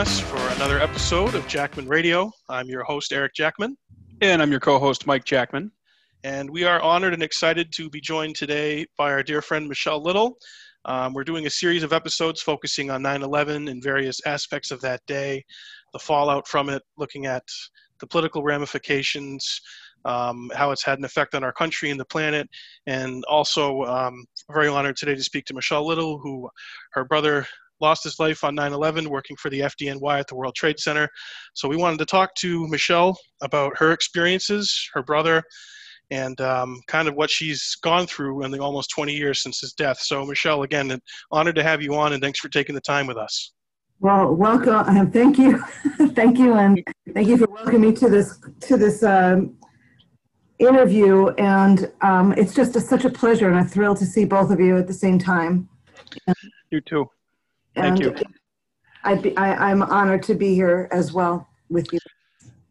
us for another episode of Jackman Radio. I'm your host, Eric Jackman. And I'm your co host, Mike Jackman. And we are honored and excited to be joined today by our dear friend, Michelle Little. Um, we're doing a series of episodes focusing on 9 11 and various aspects of that day, the fallout from it, looking at the political ramifications, um, how it's had an effect on our country and the planet, and also um, very honored today to speak to Michelle Little, who her brother lost his life on 9-11 working for the fdny at the world trade center. So we wanted to talk to michelle about her experiences her brother and um, kind of what she's gone through in the almost 20 years since his death. So michelle again honored to have you on and thanks for taking the time with us. Well welcome um, thank you. Thank you and thank you for welcoming me to this to this um, interview. And um, it's just a, such a pleasure and a thrill to see both of you at the same time. You too Thank you. I'd be, I, I'm honored to be here as well with you.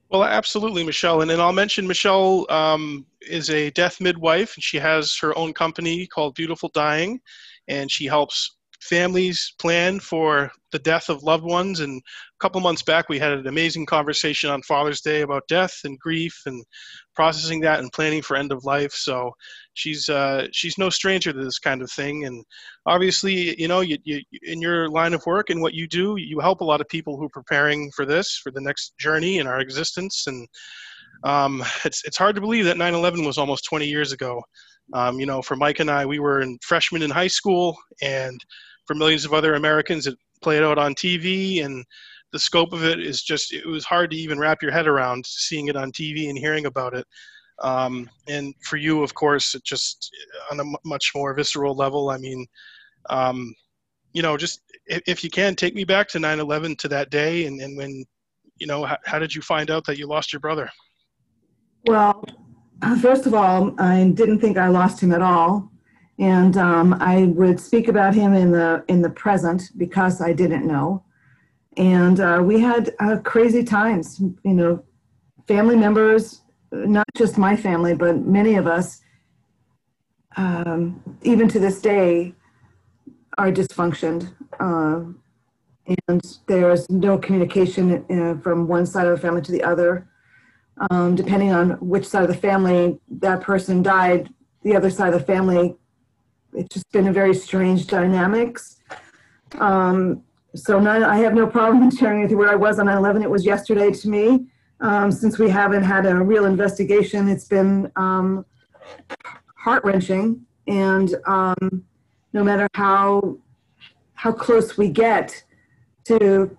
Well, absolutely, Michelle. And then I'll mention Michelle um, is a death midwife, and she has her own company called Beautiful Dying, and she helps families plan for the death of loved ones. And a couple months back, we had an amazing conversation on Father's Day about death and grief and processing that and planning for end of life. So she's uh, she's no stranger to this kind of thing. And obviously, you know, you, you, in your line of work and what you do, you help a lot of people who are preparing for this, for the next journey in our existence. And um, it's it's hard to believe that 9/11 was almost 20 years ago. Um, you know, for Mike and I, we were in freshmen in high school, and for millions of other Americans, it played out on TV, and the scope of it is just it was hard to even wrap your head around seeing it on TV and hearing about it. Um, and for you, of course, it just on a much more visceral level. I mean, um, you know, just if, if, you can take me back to 9/11 to that day, and, and when, you know, how, how did you find out that you lost your brother? Well, first of all, I didn't think I lost him at all and um, I would speak about him in the in the present because I didn't know. And uh, we had uh, crazy times, you know, family members, not just my family, but many of us, um, even to this day, are dysfunctioned. Uh, and there's no communication uh, from one side of the family to the other. Um, depending on which side of the family that person died, the other side of the family it's just been a very strange dynamics. Um, so I have no problem sharing with you where I was on 9/11. It was yesterday to me. Um, since we haven't had a real investigation, it's been um, heart wrenching, and um, no matter how how close we get to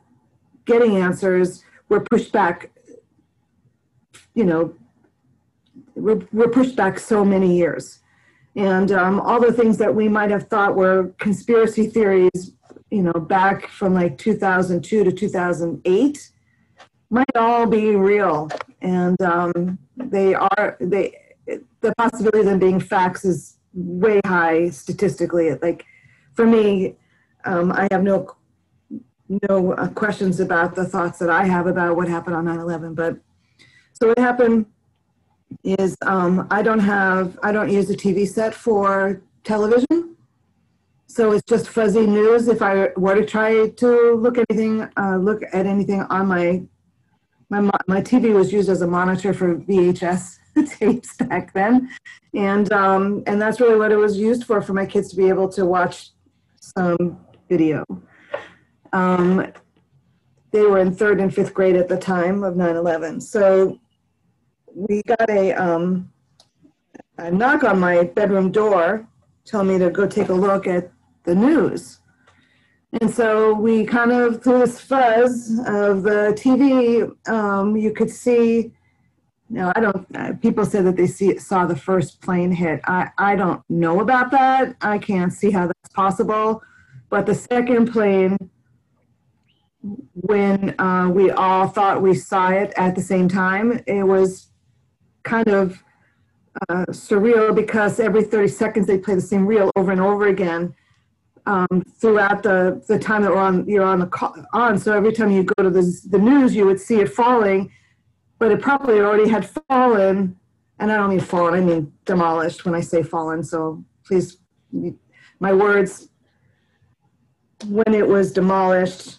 getting answers, we're pushed back. You know, we're, we're pushed back so many years and um, all the things that we might have thought were conspiracy theories, you know, back from like 2002 to 2008, might all be real, and um, they are they. The possibility of them being facts is way high statistically. Like for me, um, I have no no uh, questions about the thoughts that I have about what happened on 9/11. But so it happened is um, I don't have, I don't use a TV set for television. So it's just fuzzy news. If I were to try to look anything, uh, look at anything on my, my, my TV was used as a monitor for VHS tapes back then. And, um, and that's really what it was used for, for my kids to be able to watch some video. Um, they were in third and fifth grade at the time of 9-11. So we got a, um, a knock on my bedroom door telling me to go take a look at the news. And so we kind of, through this fuzz of the TV, um, you could see. Now, I don't, uh, people say that they see, saw the first plane hit. I, I don't know about that. I can't see how that's possible. But the second plane, when uh, we all thought we saw it at the same time, it was kind of uh, surreal because every 30 seconds they play the same reel over and over again um, throughout the, the time that we're on, you're on the on. So every time you go to the, the news, you would see it falling, but it probably already had fallen. And I don't mean fallen, I mean demolished when I say fallen. So please, my words, when it was demolished,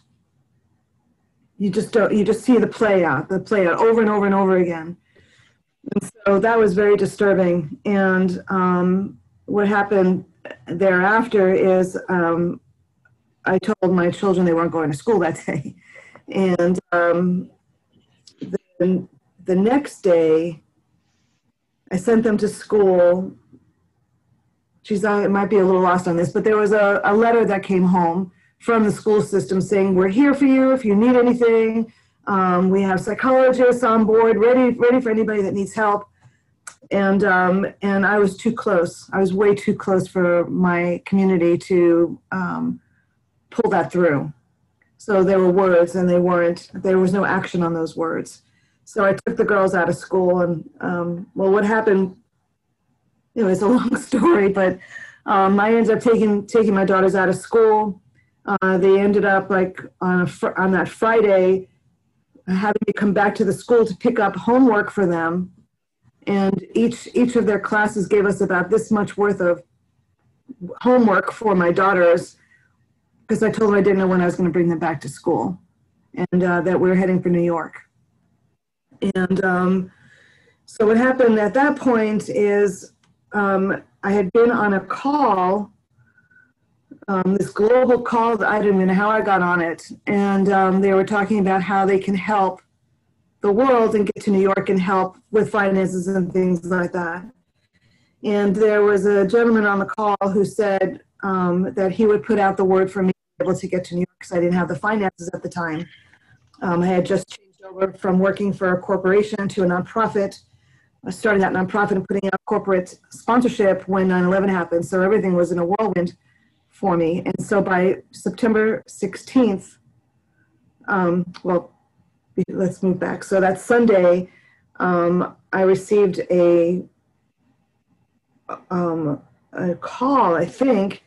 you just don't you just see the play out the play out over and over and over again and so that was very disturbing. And um, what happened thereafter is um, i told my children they weren't going to school that day. And um, the, the next day i sent them to school. She's it might be a little lost on this but there was a, a letter that came home from the school system saying, we're here for you if you need anything. Um, we have psychologists on board, ready, ready for anybody that needs help. And, um, and I was too close. I was way too close for my community to um, pull that through. So there were words and they weren't, there was no action on those words. So I took the girls out of school and, um, well, what happened, it was a long story, but um, I ended up taking, taking my daughters out of school uh, they ended up like on, fr- on that Friday having to come back to the school to pick up homework for them. And each, each of their classes gave us about this much worth of homework for my daughters because I told them I didn't know when I was going to bring them back to school and uh, that we were heading for New York. And um, so what happened at that point is um, I had been on a call um, this global call that I didn't even know how I got on it. And um, they were talking about how they can help the world and get to New York and help with finances and things like that. And there was a gentleman on the call who said um, that he would put out the word for me to be able to get to New York because I didn't have the finances at the time. Um, I had just changed over from working for a corporation to a nonprofit, starting that nonprofit and putting out corporate sponsorship when 9 11 happened. So everything was in a whirlwind for me. And so by September 16th, um, well, let's move back. So that Sunday, um, I received a, um, a call, I think,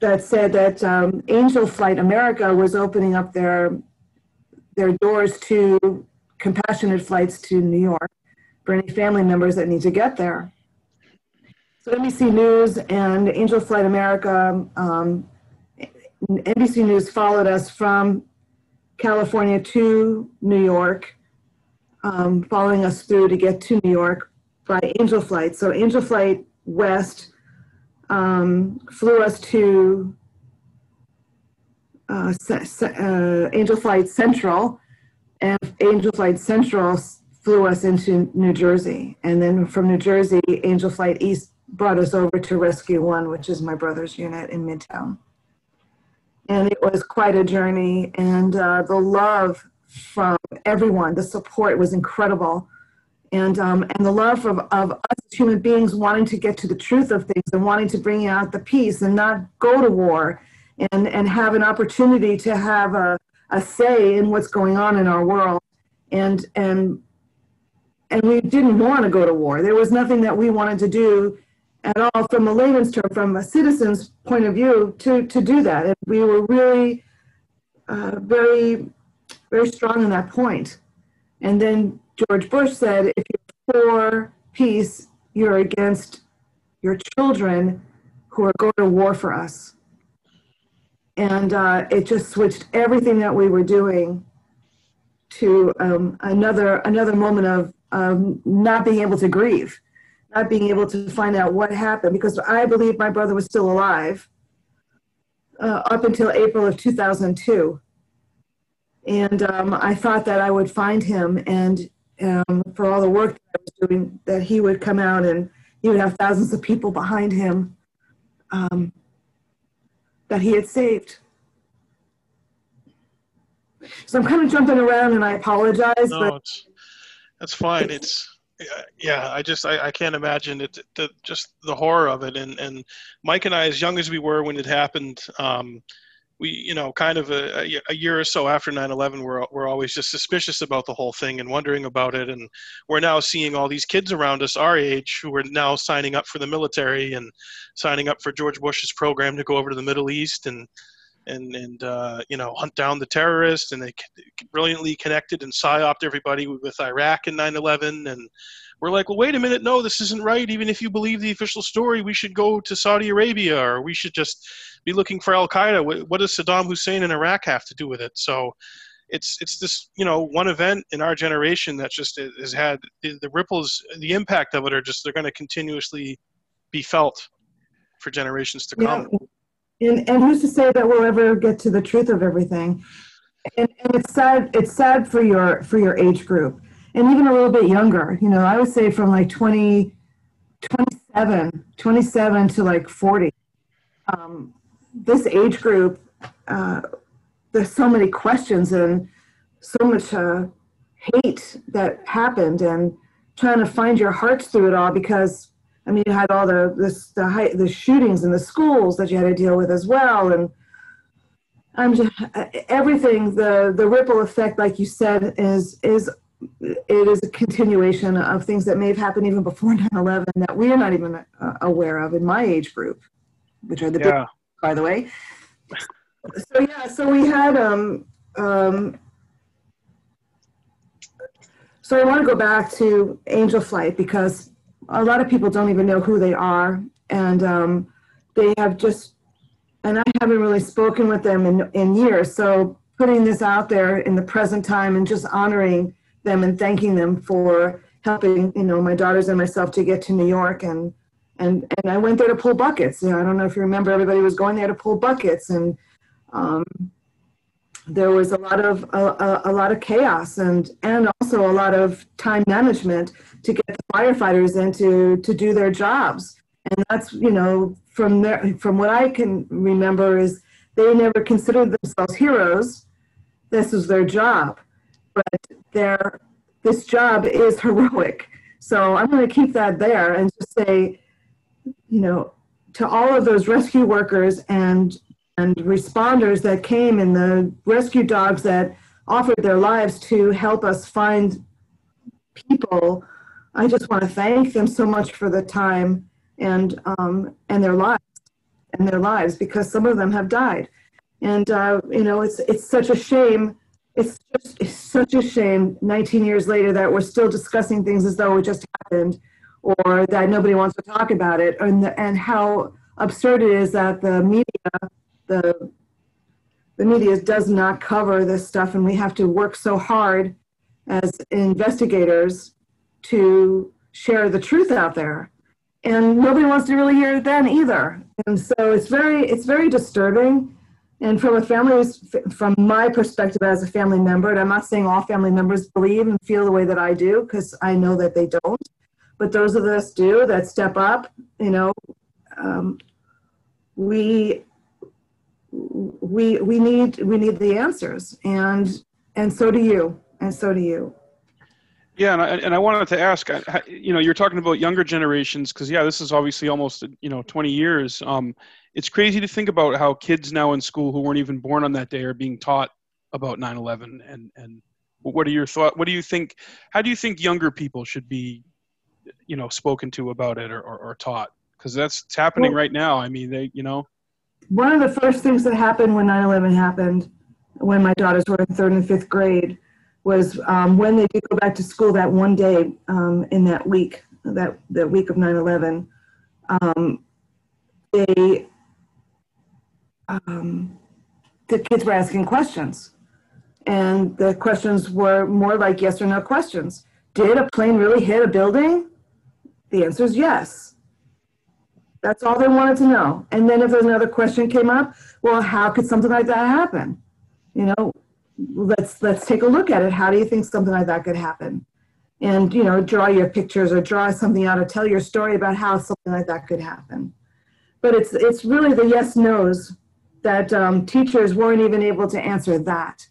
that said that um, Angel Flight America was opening up their their doors to compassionate flights to New York for any family members that need to get there. So NBC News and Angel Flight America, um, NBC News followed us from California to New York, um, following us through to get to New York by Angel Flight. So Angel Flight West um, flew us to uh, uh, Angel Flight Central, and Angel Flight Central flew us into New Jersey. And then from New Jersey, Angel Flight East brought us over to Rescue One, which is my brother's unit in Midtown. And it was quite a journey, and uh, the love from everyone, the support was incredible. And, um, and the love of, of us as human beings wanting to get to the truth of things and wanting to bring out the peace and not go to war and, and have an opportunity to have a, a say in what's going on in our world. And, and, and we didn't want to go to war. There was nothing that we wanted to do at all from a layman's term, from a citizen's point of view, to, to do that. And we were really uh, very, very strong on that point. And then George Bush said, if you're for peace, you're against your children who are going to war for us. And uh, it just switched everything that we were doing to um, another another moment of um, not being able to grieve not being able to find out what happened because I believe my brother was still alive uh, up until April of 2002. And um, I thought that I would find him and um, for all the work that I was doing, that he would come out and he would have thousands of people behind him um, that he had saved. So I'm kind of jumping around and I apologize. No, but it's, that's fine. It's, yeah, I just I, I can't imagine it. The, just the horror of it, and and Mike and I, as young as we were when it happened, um, we you know kind of a, a year or so after 9/11, we're we're always just suspicious about the whole thing and wondering about it, and we're now seeing all these kids around us our age who are now signing up for the military and signing up for George Bush's program to go over to the Middle East and and and uh, you know hunt down the terrorists, and they brilliantly connected and psyoped everybody with Iraq and 9/11, and we're like, well, wait a minute, no, this isn't right. Even if you believe the official story, we should go to Saudi Arabia, or we should just be looking for Al Qaeda. What, what does Saddam Hussein in Iraq have to do with it? So. It's, it's this you know one event in our generation that just has had the, the ripples the impact of it are just they're going to continuously be felt for generations to come. Yeah. And, and who's to say that we'll ever get to the truth of everything? And, and it's sad. It's sad for your for your age group, and even a little bit younger. You know, I would say from like 20, 27, 27 to like 40. Um, this age group, uh, there's so many questions and so much uh, hate that happened, and trying to find your hearts through it all because I mean, you had all the this, the high, the shootings in the schools that you had to deal with as well, and I'm just everything. The the ripple effect, like you said, is is it is a continuation of things that may have happened even before 9/11 that we are not even uh, aware of in my age group, which are the Yeah. big, by the way. So yeah, so we had um um. So I want to go back to Angel Flight because a lot of people don't even know who they are, and um, they have just, and I haven't really spoken with them in, in years. So putting this out there in the present time and just honoring them and thanking them for helping, you know, my daughters and myself to get to New York and and and I went there to pull buckets. You know, I don't know if you remember, everybody was going there to pull buckets, and um, there was a lot of a, a, a lot of chaos and and also a lot of time management to get the firefighters in to to do their jobs. And that's you know from there from what I can remember is they never considered themselves heroes. This was their job, but their this job is heroic. So I'm going to keep that there and just say, you know, to all of those rescue workers and and responders that came and the rescue dogs that offered their lives to help us find people. I just want to thank them so much for the time and um, and their lives and their lives because some of them have died, and uh, you know it's it's such a shame. It's just it's such a shame. 19 years later, that we're still discussing things as though it just happened, or that nobody wants to talk about it, and the, and how absurd it is that the media the the media does not cover this stuff and we have to work so hard as investigators to share the truth out there. And nobody wants to really hear it then either. And so it's very it's very disturbing. And from a family from my perspective as a family member and i'm not saying all family members believe and feel the way that i do because i know that they don't. But those of us do that step up you know um, we we we need we need the answers. And and so do you. And so do you Yeah, and I, and I wanted to ask, you know, you're talking about younger generations because yeah, this is obviously almost you know 20 years. Um, it's crazy to think about how kids now in school who weren't even born on that day are being taught about 9/11 and and what are your thought? What do you think? How do you think younger people should be, you know, spoken to about it or, or, or taught? Because that's it's happening Well- right now. I mean, they, you know, one of the first things that happened when 9-11 happened when my daughters were in third and fifth grade was um, when they did go back to school that one day um, in that week that the week of 9-11 um, they um, the kids were asking questions and the questions were more like yes or no questions did a plane really hit a building the answer is yes that's all they wanted to know. And then if another question came up, well, how could something like that happen? You know, let's let's take a look at it. How do you think something like that could happen? And you know, draw your pictures or draw something out or tell your story about how something like that could happen. But it's it's really the yes nos that um, teachers weren't even able to answer that,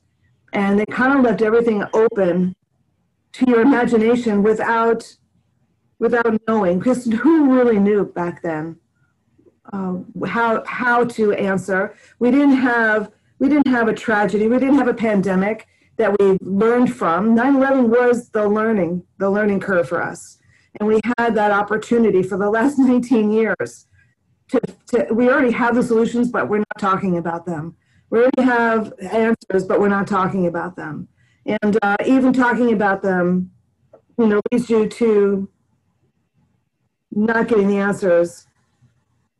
and they kind of left everything open to your imagination without without knowing because who really knew back then uh, how how to answer we didn't have we didn't have a tragedy. We didn't have a pandemic that we learned from. 9-11 was the learning the learning curve for us. And we had that opportunity for the last 19 years to, to we already have the solutions but we're not talking about them. We already have answers, but we're not talking about them. And uh, even talking about them, you know, leads you to not getting the answers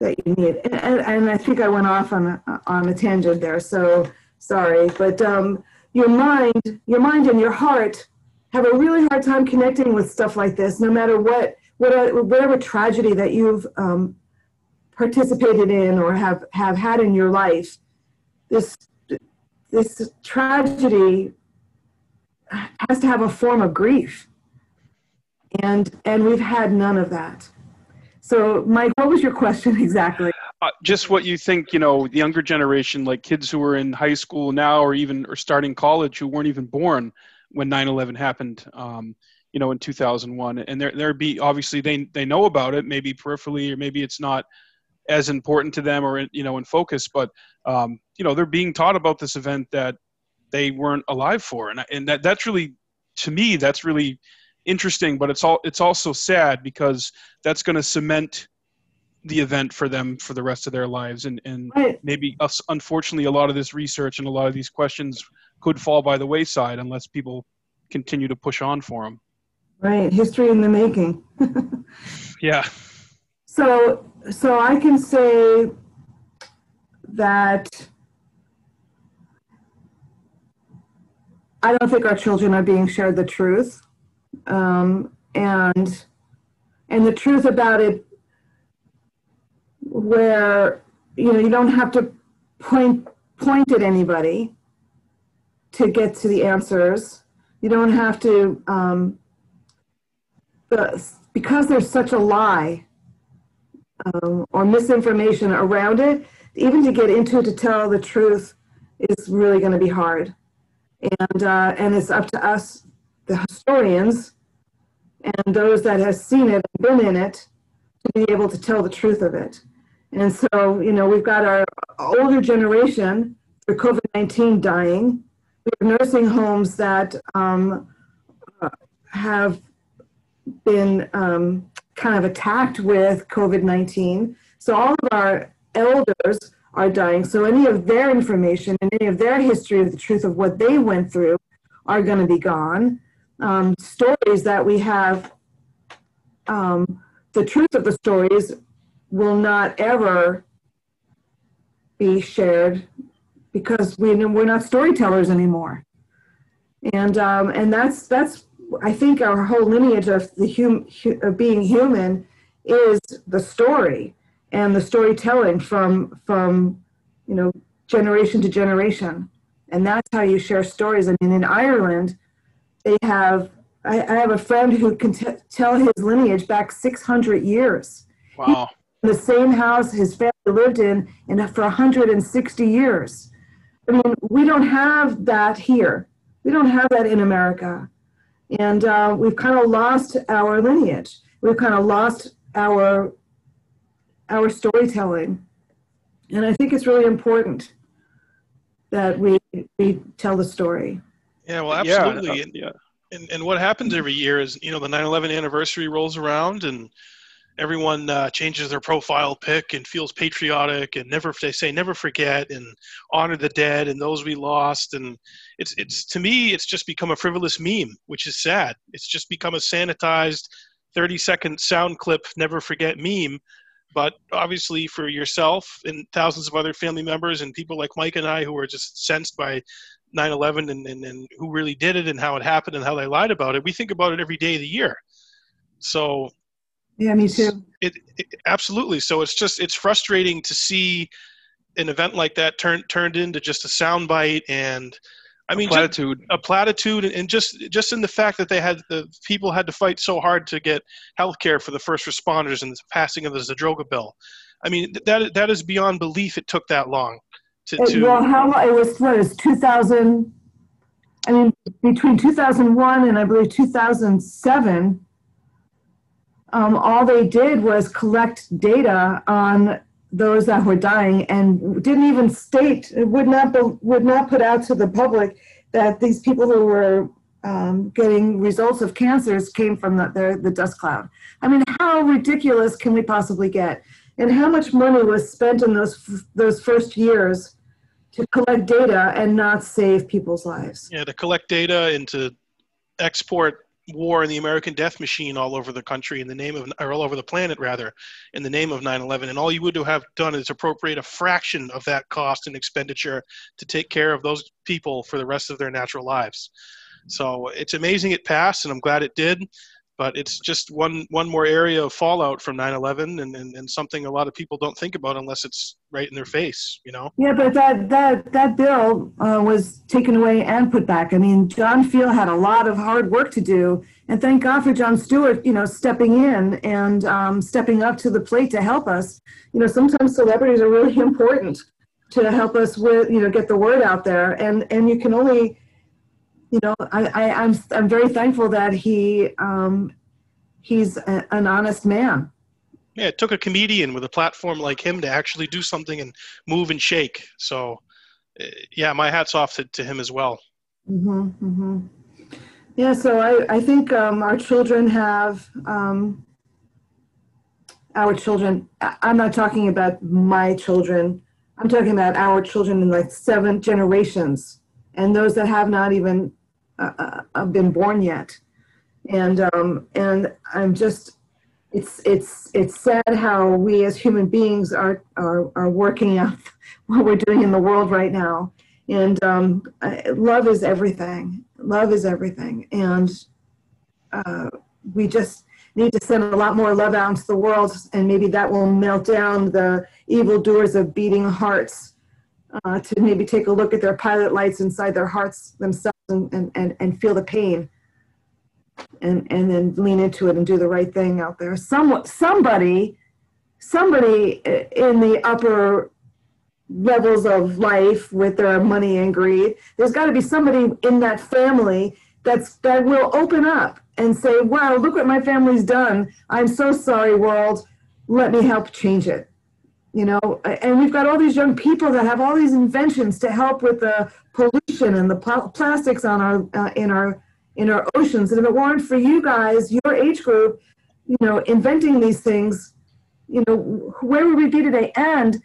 that you need. And, and, I think I went off on a, on a tangent there, so sorry. But um, your mind, your mind and your heart have a really hard time connecting with stuff like this, no matter what, what whatever tragedy that you've um, participated in or have, have had in your life. This, this tragedy has to have a form of grief. And, and we've had none of that. So, Mike, what was your question exactly? Uh, just what you think, you know, the younger generation, like kids who are in high school now or even or starting college who weren't even born when 9/11 happened, um, you know, in 2001, and there there be obviously they they know about it, maybe peripherally or maybe it's not as important to them or you know in focus, but um, you know they're being taught about this event that they weren't alive for, and and that that's really to me that's really interesting, but it's all it's also sad because that's going to cement the event for them for the rest of their lives. And and right. maybe us unfortunately a lot of this research and a lot of these questions could fall by the wayside unless people continue to push on for them right. History in the making. Yeah. So so i can say that i don't think our children are being shared the truth um, and and the truth about it where you know you don't have to point point at anybody to get to the answers. You don't have to um, because there's such a lie um, or misinformation around it even to get into it to tell the truth is really going to be hard. And uh, and it's up to us the historians and those that have seen it and been in it to be able to tell the truth of it. And so, you know, we've got our older generation for COVID 19 dying. We have nursing homes that um, have been um, kind of attacked with COVID 19. So, all of our elders are dying. So, any of their information and any of their history of the truth of what they went through are going to be gone um, stories that we have, um, the truth of the stories will not ever be shared because we, we're not storytellers anymore. And, um, and that's, that's, I think our whole lineage of the hum, of being human is the story and the storytelling from, from, you know, generation to generation. And that's how you share stories. I mean, in Ireland, they have I, I have a friend who can t- tell his lineage back 600 years. Wow. The same house his family lived in, in for 160 years. I mean, we don't have that here. We don't have that in America. And uh, we've kind of lost our lineage. We've kind of lost our our storytelling. And I think it's really important that we we tell the story. Yeah, well, absolutely. Yeah, yeah. And, and what happens every year is, you know, the 9/11 anniversary rolls around and everyone uh, changes their profile pic and feels patriotic and never they say never forget and honor the dead and those we lost and it's it's to me it's just become a frivolous meme which is sad it's just become a sanitized 30 second sound clip never forget meme but obviously for yourself and thousands of other family members and people like mike and i who are just sensed by 9-11 and, and, and who really did it and how it happened and how they lied about it we think about it every day of the year so yeah me too it, it absolutely so it's just it's frustrating to see an event like that turned turned into just a soundbite and I mean, a platitude, a platitude, and just just in the fact that they had the people had to fight so hard to get health care for the first responders and the passing of the Zadroga bill. I mean, that that is beyond belief. It took that long to, to well, how it was what is 2000? I mean, between 2001 and I believe 2007, um, all they did was collect data on those that were dying and didn't even state would not be, would not put out to the public that these people who were um, getting results of cancers came from the, the, the dust cloud. I mean, how ridiculous can we possibly get? And how much money was spent in those those first years to collect data and not save people's lives. Yeah, to collect data and to export war and the American death machine all over the country in the name of, or all over the planet rather, in the name of 9/11. And all you would have done is appropriate a fraction of that cost and expenditure to take care of those people for the rest of their natural lives. So it's amazing it passed, and I'm glad it did but it's just one one more area of fallout from 9-11 and, and, and something a lot of people don't think about unless it's right in their face you know? Yeah but that that that bill uh, was taken away and put back. I mean john Feal had a lot of hard work to do and thank god for Jon Stewart you know stepping in and um, stepping up to the plate to help us. You know sometimes celebrities are really important to help us with you know get the word out there and and you can only you know, I, I, am I'm, I'm very thankful that he um, he's a, an honest man. Yeah, it took a comedian with a platform like him to actually do something and move and shake. So, uh, yeah, my hat's off to, to him as well. Mm-hmm, mm-hmm. Yeah, so I, I think um, our children have um, our children. I'm not talking about my children. I'm talking about our children in like seven generations, and those that have not even uh, uh, I've been born yet, and um, and I'm just it's it's it's sad how we as human beings are are are working out what we're doing in the world right now. And um, love is everything. Love is everything, and uh, we just need to send a lot more love out into the world, and maybe that will melt down the evil doers of beating hearts. Uh, to maybe take a look at their pilot lights inside their hearts themselves and, and, and feel the pain and, and then lean into it and do the right thing out there. Some, somebody, somebody in the upper levels of life with their money and greed, there's got to be somebody in that family that's that will open up and say, "Wow, look what my family's done. I'm so sorry, world. Let me help change it." You know, and we've got all these young people that have all these inventions to help with the pollution and the pl- plastics on our uh, in our in our oceans. And if it weren't for you guys, your age group, you know, inventing these things, you know, where would we be today? And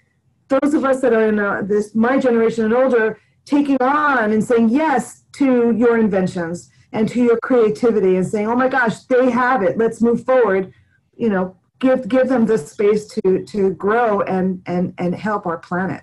those of us that are in uh, this my generation and older, taking on and saying yes to your inventions and to your creativity and saying, oh my gosh, they have it. Let's move forward. You know, give give them the space to to grow and and and help our planet.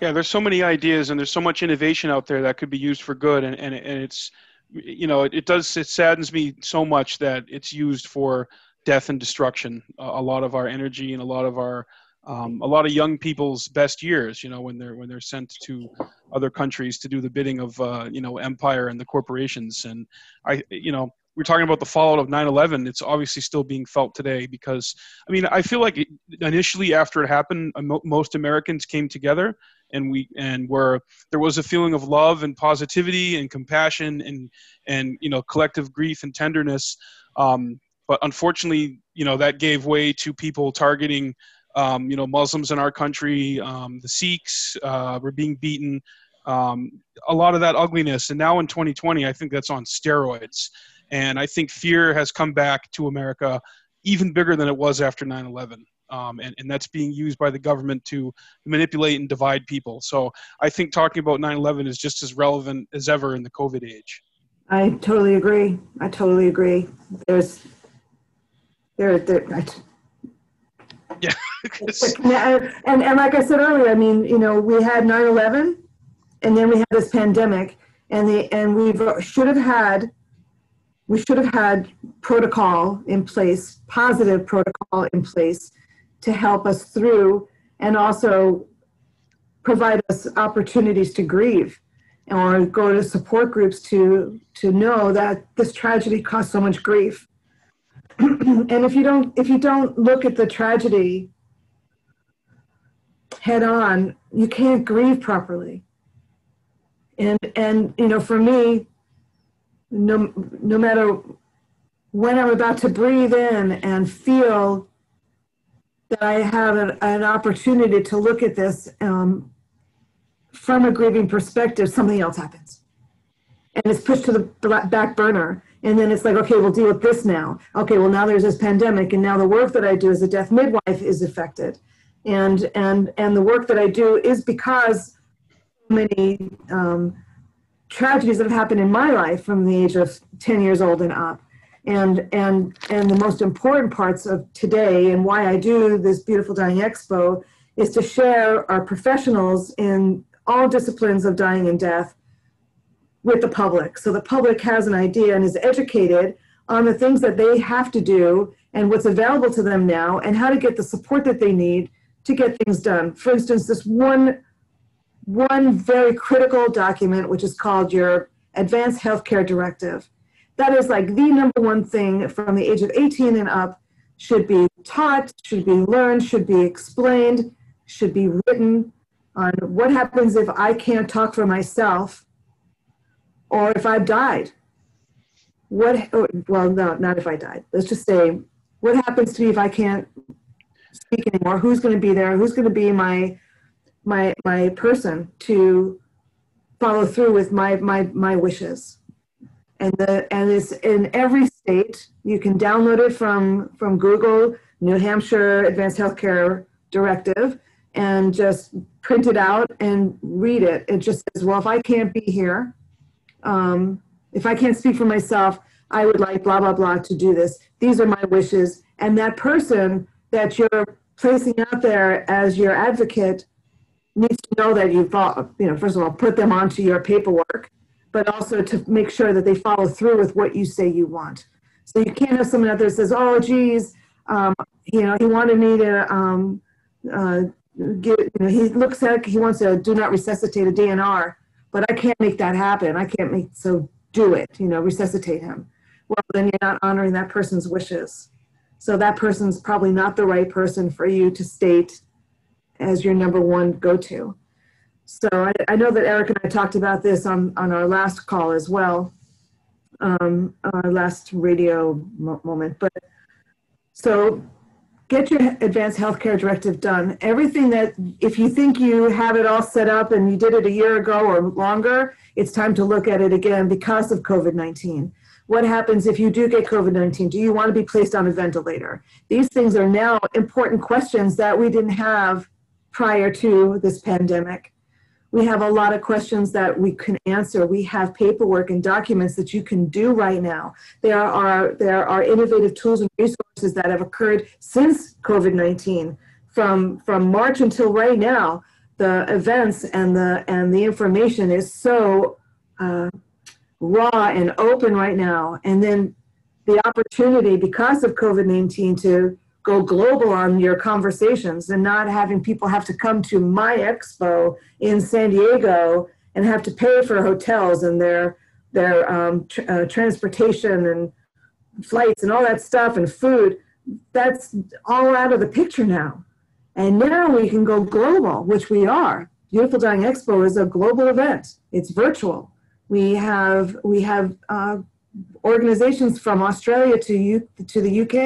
Yeah, there's so many ideas and there's so much innovation out there that could be used for good, and and, and it's you know it, it does it saddens me so much that it's used for death and destruction. A, lot of our energy and a lot of our um, a lot of young people's best years, you know, when they're when they're sent to other countries to do the bidding of uh, you know empire and the corporations. And I, you know, we're talking about the fallout of 9/11. It's obviously still being felt today because I mean I feel like initially after it happened, most Americans came together and we and where there was a feeling of love and positivity and compassion and and you know collective grief and tenderness um, but unfortunately you know that gave way to people targeting um, you know muslims in our country um, the sikhs uh, were being beaten um, a lot of that ugliness and now in 2020 i think that's on steroids and i think fear has come back to america even bigger than it was after 9-11 um, and, and that's being used by the government to manipulate and divide people. So I think talking about 9/11 is just as relevant as ever in the COVID age. I totally agree. I totally agree. There's there there. I, yeah. and, and like I said earlier, I mean, you know, we had 9/11, and then we had this pandemic, and the and we should have had we should have had protocol in place, positive protocol in place to help us through and also provide us opportunities to grieve or go to support groups to to know that this tragedy caused so much grief. And if you don't if you don't look at the tragedy head on you can't grieve properly. And and you know for me no no matter when i'm about to breathe in and feel that I have an, an opportunity to look at this um, from a grieving perspective, something else happens. And it's pushed to the back burner. And then it's like, okay, we'll deal with this now. Okay, well, now there's this pandemic, and now the work that I do as a death midwife is affected. And, and, and the work that I do is because many um, tragedies that have happened in my life from the age of 10 years old and up. And, and, and the most important parts of today and why I do this Beautiful Dying Expo is to share our professionals in all disciplines of dying and death with the public. So the public has an idea and is educated on the things that they have to do and what's available to them now and how to get the support that they need to get things done. For instance, this one, one very critical document, which is called your Advanced Healthcare Directive. That is like the number one thing from the age of 18 and up should be taught, should be learned, should be explained, should be written on what happens if I can't talk for myself or if I've died. What, oh, well, no, not if I died. Let's just say, what happens to me if I can't speak anymore? Who's going to be there? Who's going to be my, my, my person to follow through with my, my, my wishes? And the, and it's in every state. You can download it from, from Google, New Hampshire Advanced Healthcare Directive, and just print it out and read it. It just says, well, if I can't be here, um, if I can't speak for myself, I would like blah, blah, blah to do this. These are my wishes. And that person that you're placing out there as your advocate needs to know that you've, you know, first of all, put them onto your paperwork, but also to make sure that they follow through with what you say you want. So you can't have someone out there that says, oh, geez, um, you know, he wanted me to um, uh, get, you know, he looks like he wants to do not resuscitate a DNR, but I can't make that happen. I can't make, so do it, you know, resuscitate him. Well, then you're not honoring that person's wishes. So that person's probably not the right person for you to state as your number one go-to. So I, I know that Eric and I talked about this on, on our last call as well, um, our last radio mo moment. But so get your advanced healthcare directive done. Everything that, if you think you have it all set up and you did it a year ago or longer, it's time to look at it again because of COVID 19. What happens if you do get COVID 19? Do you want to be placed on a ventilator? These things are now important questions that we didn't have prior to this pandemic we have a lot of questions that we can answer. We have paperwork and documents that you can do right now. There are, there are innovative tools and resources that have occurred since COVID-19. From, from March until right now, the events and the, and the information is so uh, raw and open right now. And then the opportunity because of COVID-19 to go global on your conversations and not having people have to come to my expo in San Diego and have to pay for hotels and their their um, tr uh, transportation and flights and all that stuff and food. That's all out of the picture now. And now we can go global, which we are. Beautiful Dying Expo is a global event. It's virtual. We have we have uh, organizations from Australia to U to the UK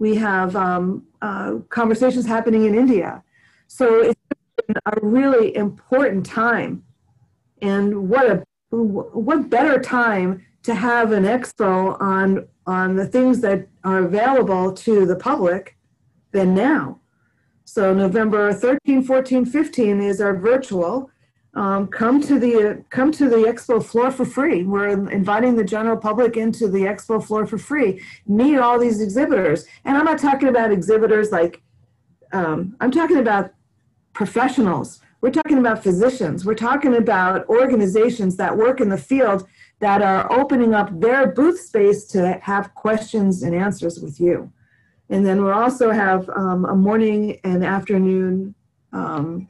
we have um, uh, conversations happening in India. So it's a really important time. And what a what better time to have an expo on on the things that are available to the public than now. So November 13, 14, 15 is our virtual um, come to the come to the expo floor for free. We're inviting the general public into the expo floor for free. Meet all these exhibitors, and I'm not talking about exhibitors like um, I'm talking about professionals. We're talking about physicians. We're talking about organizations that work in the field that are opening up their booth space to have questions and answers with you. And then we'll also have um, a morning and afternoon um,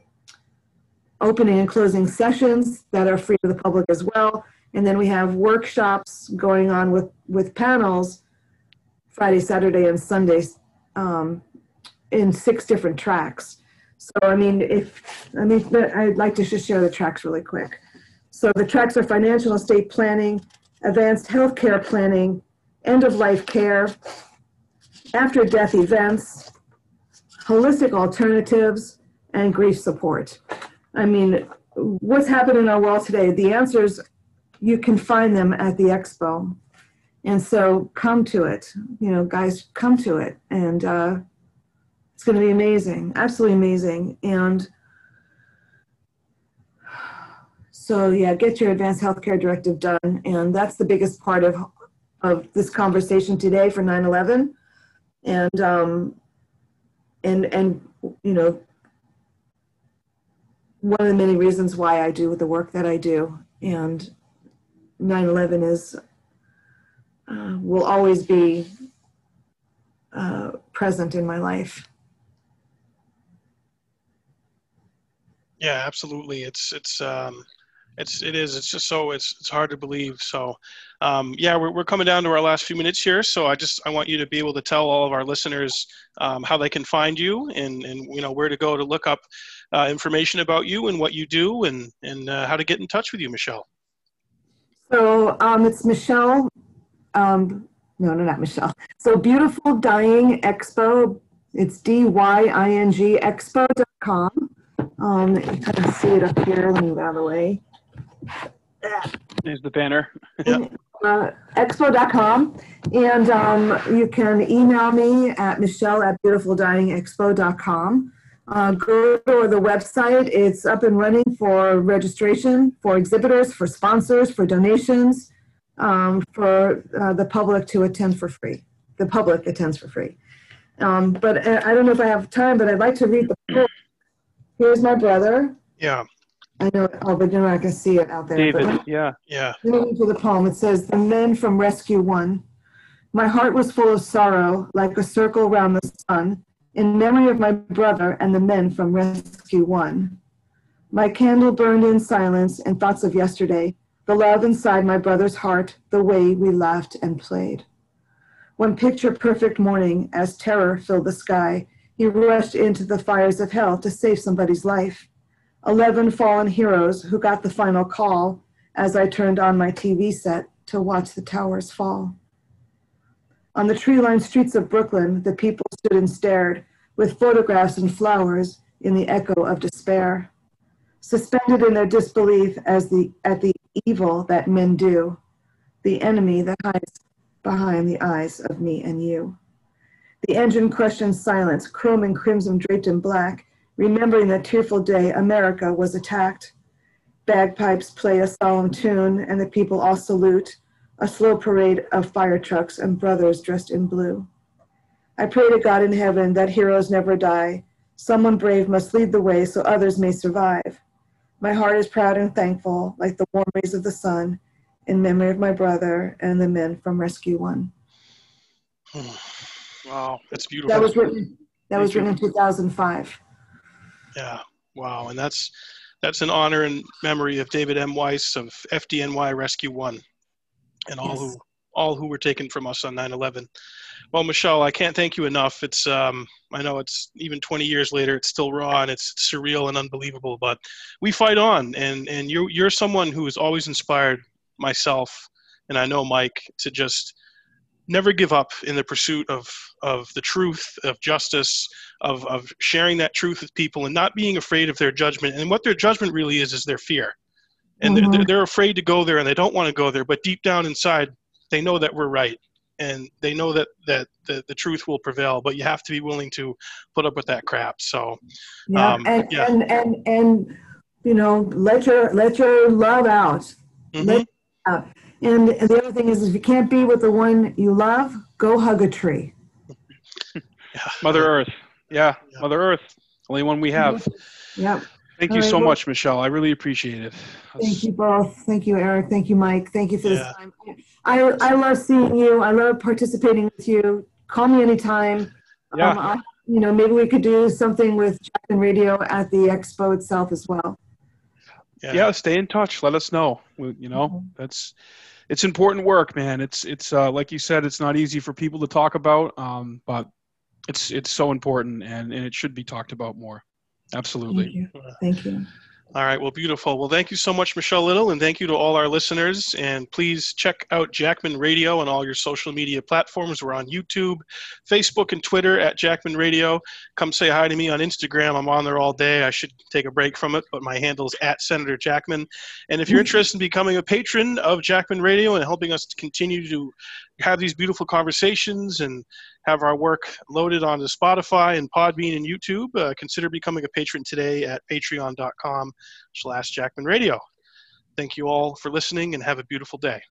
opening and closing sessions that are free to the public as well. And then we have workshops going on with, with panels Friday, Saturday, and Sunday um, in six different tracks. So, I mean, if, I mean, I'd like to just share the tracks really quick. So the tracks are financial estate planning, advanced healthcare planning, end of life care, after death events, holistic alternatives, and grief support. I mean, what's happened in our world today? The answers, you can find them at the expo. And so come to it, you know, guys, come to it and uh, It's going to be amazing, absolutely amazing. And so, yeah, get your advanced healthcare directive done. And that's the biggest part of, of this conversation today for 9 11. And, um, and, and, you know, one of the many reasons why I do the work that I do. And 9 11 is, uh, will always be uh, present in my life. Yeah, absolutely. It's it's um, it's it is. It's just so it's it's hard to believe. So, um, yeah, we're we're coming down to our last few minutes here. So I just I want you to be able to tell all of our listeners um, how they can find you and and you know where to go to look up uh, information about you and what you do and and uh, how to get in touch with you, Michelle. So um, it's Michelle. Um, no, no, not Michelle. So Beautiful Dying Expo. It's D Y I N G Expo.com. Um, you can see it up here. Let me move out of the way. There's the banner. Yeah. Uh, expo.com. And um, you can email me at michelle at beautifuldyingexpo.com. Uh, go to the website. It's up and running for registration, for exhibitors, for sponsors, for donations, um, for uh, the public to attend for free. The public attends for free. Um, but uh, I don't know if I have time, but I'd like to read the book. Here's my brother. Yeah, I know, oh, but you're not going to see it out there. but- yeah. yeah, Moving to the poem, it says, The men from Rescue One. My heart was full of sorrow, like a circle round the sun, in memory of my brother and the men from Rescue One. My candle burned in silence and thoughts of yesterday, the love inside my brother's heart, the way we laughed and played. One picture perfect morning, as terror filled the sky, he rushed into the fires of hell to save somebody's life. Eleven fallen heroes who got the final call as I turned on my TV set to watch the towers fall. On the tree lined streets of Brooklyn, the people stood and stared with photographs and flowers in the echo of despair, suspended in their disbelief as the, at the evil that men do, the enemy that hides behind the eyes of me and you. The engine crushed in silence, chrome and crimson draped in black, remembering the tearful day America was attacked. Bagpipes play a solemn tune, and the people all salute, a slow parade of fire trucks and brothers dressed in blue. I pray to God in heaven that heroes never die. Someone brave must lead the way so others may survive. My heart is proud and thankful, like the warm rays of the sun, in memory of my brother and the men from Rescue One. Wow. that's beautiful. That was written. That was you. written in 2005. Yeah, wow, and that's that's an honor and memory of David M. Weiss of FDNY Rescue One, and all Yes. who all who were taken from us on 9/11. Well, Michelle, I can't thank you enough. It's um, I know it's even 20 years later, it's still raw and it's surreal and unbelievable, but we fight on, and and you're you're someone who has always inspired myself, and I know Mike to just never give up in the pursuit of of the truth, of justice, of of sharing that truth with people, and not being afraid of their judgment. And what their judgment really is is their fear, and they're, they're they're afraid to go there, and they don't want to go there. But deep down inside, they know that we're right, and they know that that the, the truth will prevail. But you have to be willing to put up with that crap. So Yeah, Um, and, yeah. and and and you know, let your let your love out. mhm. Let out. And the other thing is, if you can't be with the one you love, go hug a tree. Mother Earth. Yeah, Yeah. Mother Earth. Only one we have. Yep. Thank All you right, so well- much, Michelle. I really appreciate it. Thank you both. Thank you, Eric. Thank you, Mike. Thank you for this Yeah. time. I I love seeing you. I love participating with you. Call me anytime. Yeah. Um, I, you know, maybe we could do something with Jackman Radio at the expo itself as well. yeah. yeah. stay in touch. Let us know. We- You know, Mhm. that's it's important work, man. It's it's uh, like you said, it's not easy for people to talk about, um, but it's it's so important, and and it should be talked about more. Absolutely. Thank you. Thank you. All right, well, beautiful. Well, thank you so much, Michelle Little, and thank you to all our listeners. And please check out Jackman Radio on all your social media platforms. We're on YouTube, Facebook, and Twitter at Jackman Radio. Come say hi to me on Instagram. I'm on there all day. I should take a break from it, but my handle is at Senator Jackman. And if you're hmm. interested in becoming a patron of Jackman Radio and helping us to continue to have these beautiful conversations and have our work loaded onto Spotify and Podbean and YouTube, uh, consider becoming a patron today at patreon.com slash jackman radio. Thank you all for listening and have a beautiful day.